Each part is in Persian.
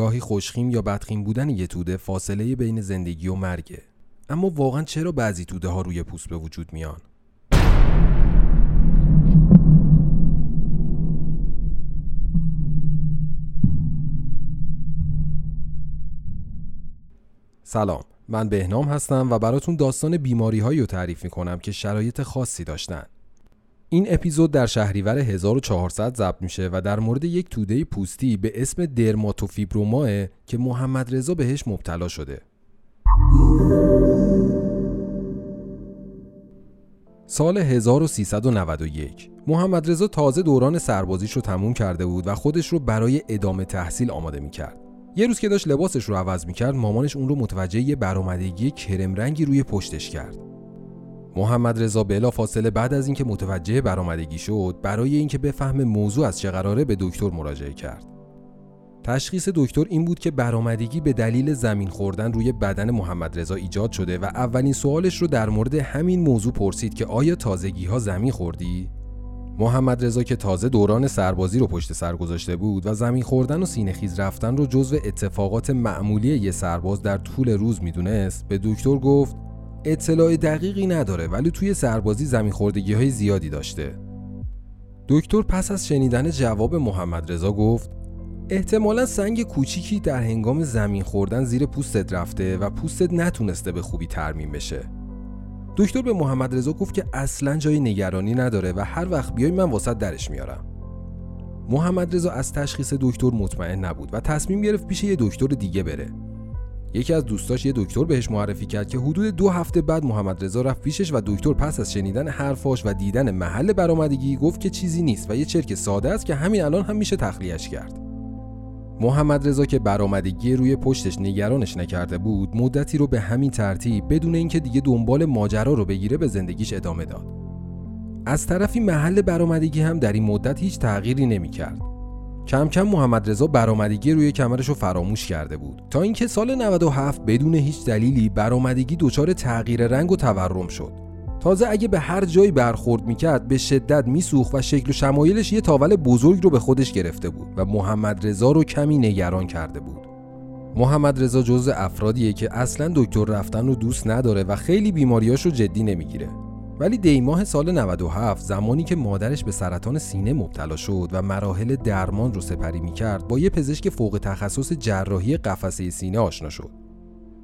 گاهی خوشخیم یا بدخیم بودن یه توده فاصله بین زندگی و مرگه. اما واقعا چرا بعضی توده ها روی پوست به وجود میان؟ سلام من بهنام هستم و براتون داستان بیماری هایی رو تعریف می که شرایط خاصی داشتن. این اپیزود در شهریور 1400 ضبط میشه و در مورد یک توده پوستی به اسم درماتوفیبروماه که محمد رضا بهش مبتلا شده. سال 1391 محمد رضا تازه دوران سربازیش رو تموم کرده بود و خودش رو برای ادامه تحصیل آماده می‌کرد. یه روز که داشت لباسش رو عوض می‌کرد مامانش اون رو متوجه یه برآمدگی کرم رنگی روی پشتش کرد. محمد رضا بلا فاصله بعد از اینکه متوجه برآمدگی شد برای اینکه بفهم موضوع از چه قراره به دکتر مراجعه کرد. تشخیص دکتر این بود که برآمدگی به دلیل زمین خوردن روی بدن محمد رضا ایجاد شده و اولین سوالش رو در مورد همین موضوع پرسید که آیا تازگی ها زمین خوردی؟ محمد رضا که تازه دوران سربازی رو پشت سر گذاشته بود و زمین خوردن و سینه خیز رفتن رو جزو اتفاقات معمولی یه سرباز در طول روز می‌دونست به دکتر گفت اطلاع دقیقی نداره ولی توی سربازی زمین خوردگی های زیادی داشته. دکتر پس از شنیدن جواب محمد رضا گفت احتمالا سنگ کوچیکی در هنگام زمین خوردن زیر پوستت رفته و پوستت نتونسته به خوبی ترمیم بشه. دکتر به محمد رضا گفت که اصلا جای نگرانی نداره و هر وقت بیای من واسط درش میارم. محمد رضا از تشخیص دکتر مطمئن نبود و تصمیم گرفت پیش یه دکتر دیگه بره. یکی از دوستاش یه دکتر بهش معرفی کرد که حدود دو هفته بعد محمد رضا رفت پیشش و دکتر پس از شنیدن حرفاش و دیدن محل برآمدگی گفت که چیزی نیست و یه چرک ساده است که همین الان هم میشه تخلیهش کرد. محمد رضا که برآمدگی روی پشتش نگرانش نکرده بود مدتی رو به همین ترتیب بدون اینکه دیگه دنبال ماجرا رو بگیره به زندگیش ادامه داد. از طرفی محل برآمدگی هم در این مدت هیچ تغییری نمی‌کرد. کم کم محمد رضا برآمدگی روی کمرش رو فراموش کرده بود. تا اینکه سال 97 بدون هیچ دلیلی برآمدگی دچار تغییر رنگ و تورم شد. تازه اگه به هر جایی برخورد می‌کرد به شدت میسوخت و شکل و شمایلش یه تاول بزرگ رو به خودش گرفته بود و محمد رضا رو کمی نگران کرده بود. محمد رضا جزء افرادیه که اصلا دکتر رفتن رو دوست نداره و خیلی بیماریاش رو جدی نمی‌گیره. ولی دیماه سال 97 زمانی که مادرش به سرطان سینه مبتلا شد و مراحل درمان رو سپری می کرد با یه پزشک فوق تخصص جراحی قفسه سینه آشنا شد.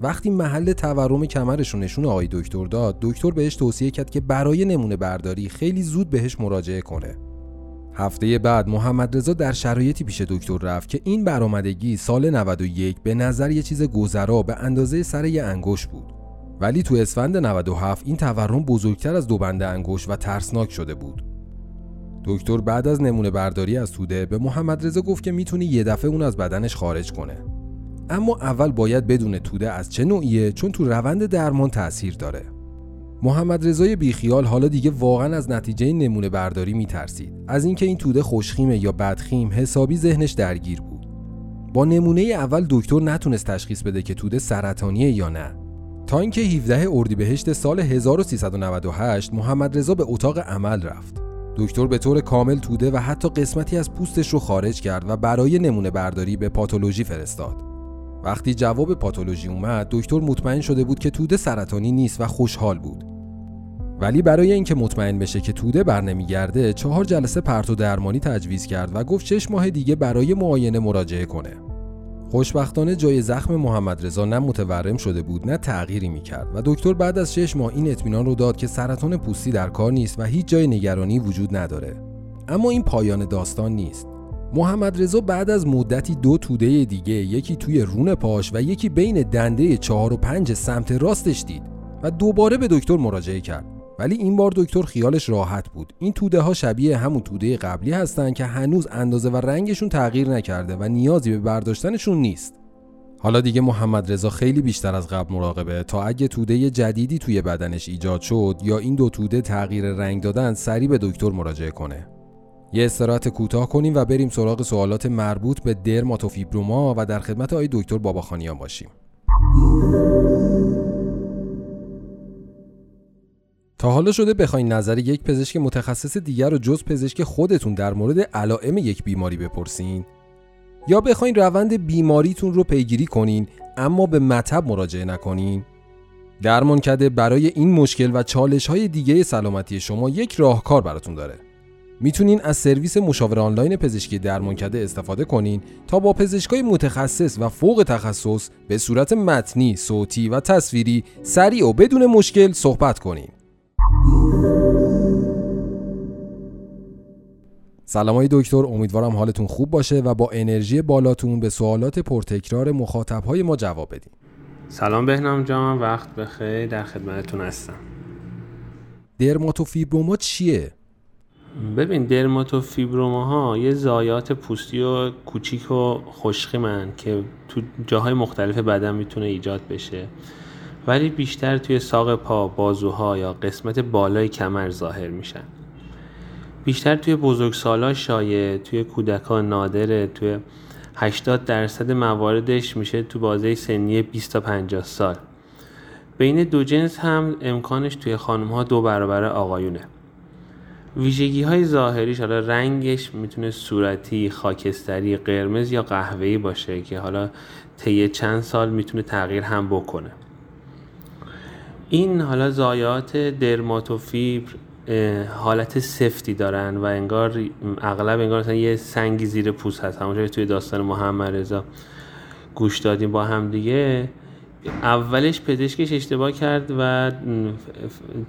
وقتی محل تورم کمرش رو نشون آقای دکتر داد، دکتر بهش توصیه کرد که برای نمونه برداری خیلی زود بهش مراجعه کنه. هفته بعد محمد رضا در شرایطی پیش دکتر رفت که این برآمدگی سال 91 به نظر یه چیز گذرا به اندازه سر یه انگشت بود. ولی تو اسفند 97 این تورم بزرگتر از دو بند انگشت و ترسناک شده بود. دکتر بعد از نمونه برداری از توده به محمد رضا گفت که می‌تونی یه دفعه اون از بدنش خارج کنه. اما اول باید بدون توده از چه نوعیه چون تو روند درمان تاثیر داره. محمد رضای بیخیال حالا دیگه واقعا از نتیجه نمونه برداری میترسید. از اینکه این توده خوشخیمه یا بدخیم حسابی ذهنش درگیر بود. با نمونه اول دکتر نتونست تشخیص بده که توده سرطانیه یا نه. تا اینکه 17 اردیبهشت سال 1398 محمد رضا به اتاق عمل رفت. دکتر به طور کامل توده و حتی قسمتی از پوستش رو خارج کرد و برای نمونه برداری به پاتولوژی فرستاد. وقتی جواب پاتولوژی اومد، دکتر مطمئن شده بود که توده سرطانی نیست و خوشحال بود. ولی برای اینکه مطمئن بشه که توده بر نمیگرده، چهار جلسه پرت و درمانی تجویز کرد و گفت شش ماه دیگه برای معاینه مراجعه کنه. خوشبختانه جای زخم محمد رضا نه متورم شده بود نه تغییری می‌کرد و دکتر بعد از شش ماه این اطمینان رو داد که سرطان پوستی در کار نیست و هیچ جای نگرانی وجود نداره. اما این پایان داستان نیست. محمد رضا بعد از مدتی دو توده دیگه یکی توی رون پاش و یکی بین دنده چهار و پنج سمت راستش دید و دوباره به دکتر مراجعه کرد. ولی این بار دکتر خیالش راحت بود. این توده ها شبیه همون توده قبلی هستند که هنوز اندازه و رنگشون تغییر نکرده و نیازی به برداشتنشون نیست. حالا دیگه محمد رضا خیلی بیشتر از قبل مراقبه تا اگه توده جدیدی توی بدنش ایجاد شد یا این دو توده تغییر رنگ دادن سریع به دکتر مراجعه کنه. یه استراحت کوتاه کنیم و بریم سراغ سوالات مربوط به درماتوفیبروما و در خدمت آقای دکتر باباخانیان باشیم. تا حالا شده بخواین نظر یک پزشک متخصص دیگر رو جز پزشک خودتون در مورد علائم یک بیماری بپرسین؟ یا بخواین روند بیماریتون رو پیگیری کنین اما به مطب مراجعه نکنین درمانکده برای این مشکل و چالش های دیگه سلامتی شما یک راهکار براتون داره می‌تونین از سرویس مشاوره آنلاین پزشکی درمانکده استفاده کنین تا با پزشکای متخصص و فوق تخصص به صورت متنی، صوتی و تصویری سریع و بدون مشکل صحبت کنین. سلام های دکتر امیدوارم حالتون خوب باشه و با انرژی بالاتون به سوالات پرتکرار مخاطب های ما جواب بدین. سلام بهنام جان وقت بخیر در خدمتتون هستم. درماتوفیبروما چیه؟ ببین درماتوفیبروما ها یه زایات پوستی و کوچیک و من که تو جاهای مختلف بدن می‌تونه ایجاد بشه ولی بیشتر توی ساق پا، بازوها یا قسمت بالای کمر ظاهر میشن. بیشتر توی بزرگسالا شایع توی کودکان نادره توی 80 درصد مواردش میشه تو بازه سنی 20 تا 50 سال. بین دو جنس هم امکانش توی خانم ها دو برابر آقایونه. ویژگی های ظاهریش حالا رنگش می‌تونه صورتی، خاکستری، قرمز یا قهوه‌ای باشه که حالا طی چند سال می‌تونه تغییر هم بکنه. این حالا زایات درماتوفیبر حالت سفتی دارن و انگار اغلب انگار مثلا یه سنگی زیر پوست هست. همونجوری توی داستان محمد رضا گوش دادیم با هم دیگه. اولش پزشکش اشتباه کرد و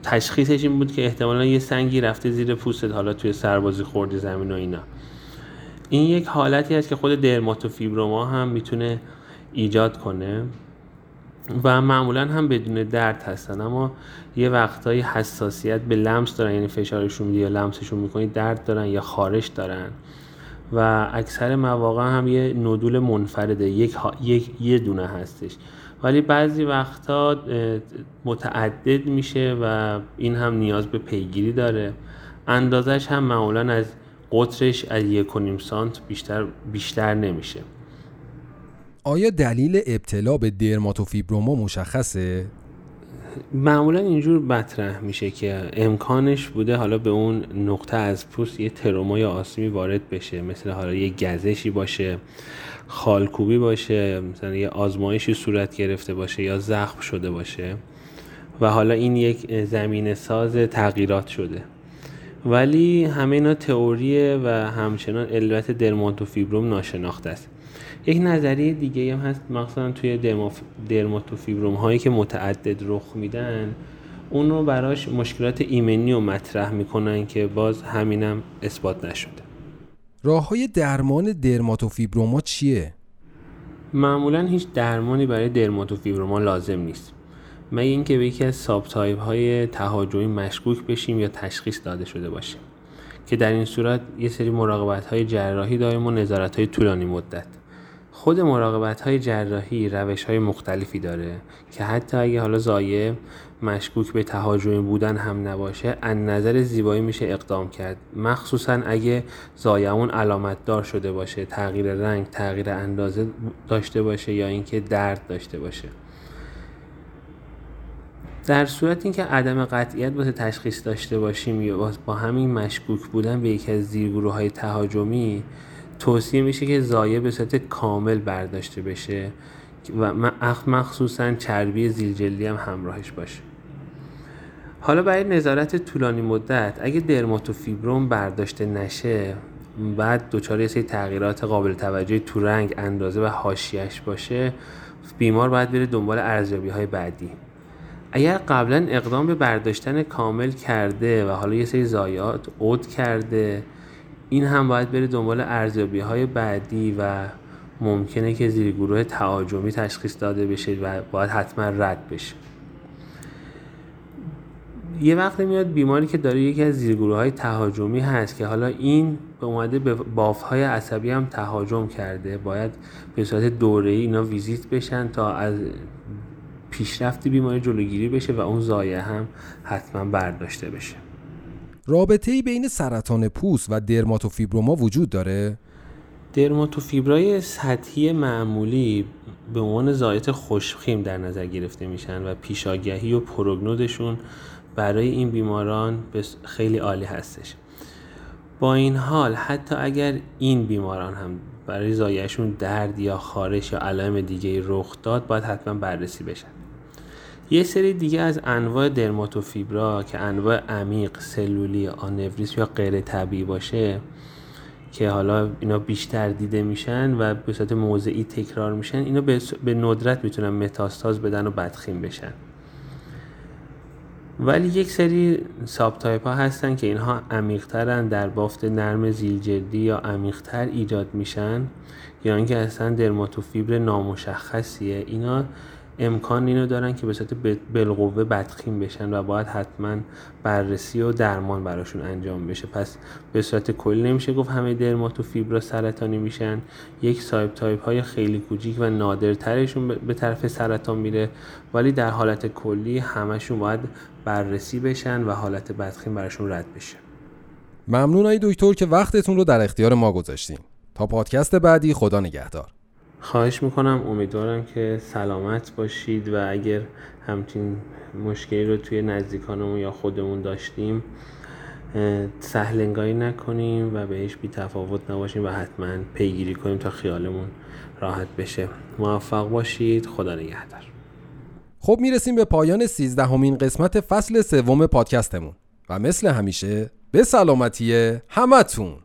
تشخیصش این بود که احتمالا یه سنگی رفته زیر پوستت حالا توی سربازی خوردی زمین و اینا. این یک حالتی هست که خود درماتوفیبروما هم می‌تونه ایجاد کنه. و معمولا هم بدون درد هستن اما یه وقتایی حساسیت به لمس دارن یعنی فشارشون میدی یا لمسشون می‌کنی درد دارن یا خارش دارن. و اکثر مواقع هم یه نودول منفرده یک, یک یه دونه هستش. ولی بعضی وقتا متعدد میشه و این هم نیاز به پیگیری داره. اندازش هم معمولا از قطرش از یک و سانت بیشتر, بیشتر نمیشه. آیا دلیل ابتلا به درماتوفیبروما مشخصه؟ معمولا اینجور مطرح میشه که امکانش بوده حالا به اون نقطه از پوست یه تروما یا آسیمی وارد بشه مثل حالا یه گزشی باشه خالکوبی باشه مثلا یه آزمایشی صورت گرفته باشه یا زخم شده باشه و حالا این یک زمین ساز تغییرات شده ولی همه اینا تئوریه و همچنان علت درماتوفیبروم ناشناخته است یک نظریه دیگه هم هست مخصوصا توی درماتوفیبروم هایی که متعدد رخ میدن. اون رو براش مشکلات ایمنی رو مطرح می‌کنن که باز همینم اثبات نشده. راه های درمان درماتوفیبروما چیه؟ معمولا هیچ درمانی برای درماتوفیبروما لازم نیست. مگه اینکه به یکی از ساب تایپ های تهاجمی مشکوک بشیم یا تشخیص داده شده باشیم که در این صورت یه سری مراقبت های جراحی داریم و نظارت های طولانی مدت. خود مراقبت های جراحی روش های مختلفی داره که حتی اگه حالا زایه مشکوک به تهاجمی بودن هم نباشه از نظر زیبایی میشه اقدام کرد. مخصوصا اگه زایمون علامت دار شده باشه تغییر رنگ تغییر اندازه داشته باشه یا اینکه درد داشته باشه. در صورت اینکه عدم قطعیت واسه تشخیص داشته باشیم یا با همین مشکوک بودن به یکی از زیرگروه های تهاجمی توصیه میشه که زایه به صورت کامل برداشته بشه و مخصوصا چربی زیلجلی هم همراهش باشه. حالا برای نظارت طولانی مدت اگه درماتوفیبروم برداشته نشه بعد دچار یه سری تغییرات قابل توجهی تو رنگ اندازه و حاشیهش باشه بیمار باید بره دنبال ارزیابی های بعدی. اگر قبلا اقدام به برداشتن کامل کرده و حالا یه سری زایات عود کرده این هم باید بره دنبال ارزیابی های بعدی و ممکنه که زیر گروه تهاجمی تشخیص داده بشه و باید حتما رد بشه. یه وقت میاد بیماری که داره یکی از زیرگروه های تهاجمی هست که حالا این به اومده به بافت های عصبی هم تهاجم کرده. باید به صورت دوره ای اینا ویزیت بشن تا از پیشرفت بیماری جلوگیری بشه و اون زایه هم حتما برداشته بشه. رابطه ای بین سرطان پوست و درماتوفیبروما وجود داره؟ درماتوفیبرای سطحی معمولی به عنوان زایت خوشخیم در نظر گرفته میشن و پیشاگهی و پروگنوزشون برای این بیماران خیلی عالی هستش با این حال حتی اگر این بیماران هم برای زایشون درد یا خارش یا علائم دیگه رخ داد باید حتما بررسی بشن یه سری دیگه از انواع درماتوفیبرا که انواع عمیق سلولی آنوریسم یا غیر طبیعی باشه که حالا اینا بیشتر دیده میشن و به صورت موضعی تکرار میشن اینا به ندرت می‌تونن متاستاز بدن و بدخیم بشن. ولی یک سری subtype ها هستن که اینها عمیقترن در بافت نرم زیرجلدی یا عمیقتر ایجاد میشن یا اینکه اصلا درماتوفیبروم نامشخصیه. اینا امکان اینو دارن که به صورت بالقوه بدخیم بشن و باید حتما بررسی و درمان براشون انجام بشه. پس به صورت کلی نمیشه گفت همه درماتوفیبروما سرطانی میشن. یک subtype های خیلی کوچیک و نادرترشون به طرف سرطان میره. ولی در حالت کلی همشون باید بررسی بشن و حالت بدخیم براشون رد بشه. ممنون ای دکتر که وقتتون رو در اختیار ما گذاشتین. تا پادکست بعدی خدا نگهدار. خواهش می‌کنم. امیدوارم که سلامت باشید و اگر همچین مشکلی رو توی نزدیکانمون یا خودمون داشتیم سهلنگایی نکنیم و بهش بی تفاوت نباشیم و حتما پیگیری کنیم تا خیالمون راحت بشه. موفق باشید. خدا نگهدار. خب می‌رسیم به پایان سیزدهمین قسمت فصل سوم پادکستمون و مثل همیشه به سلامتی همتون.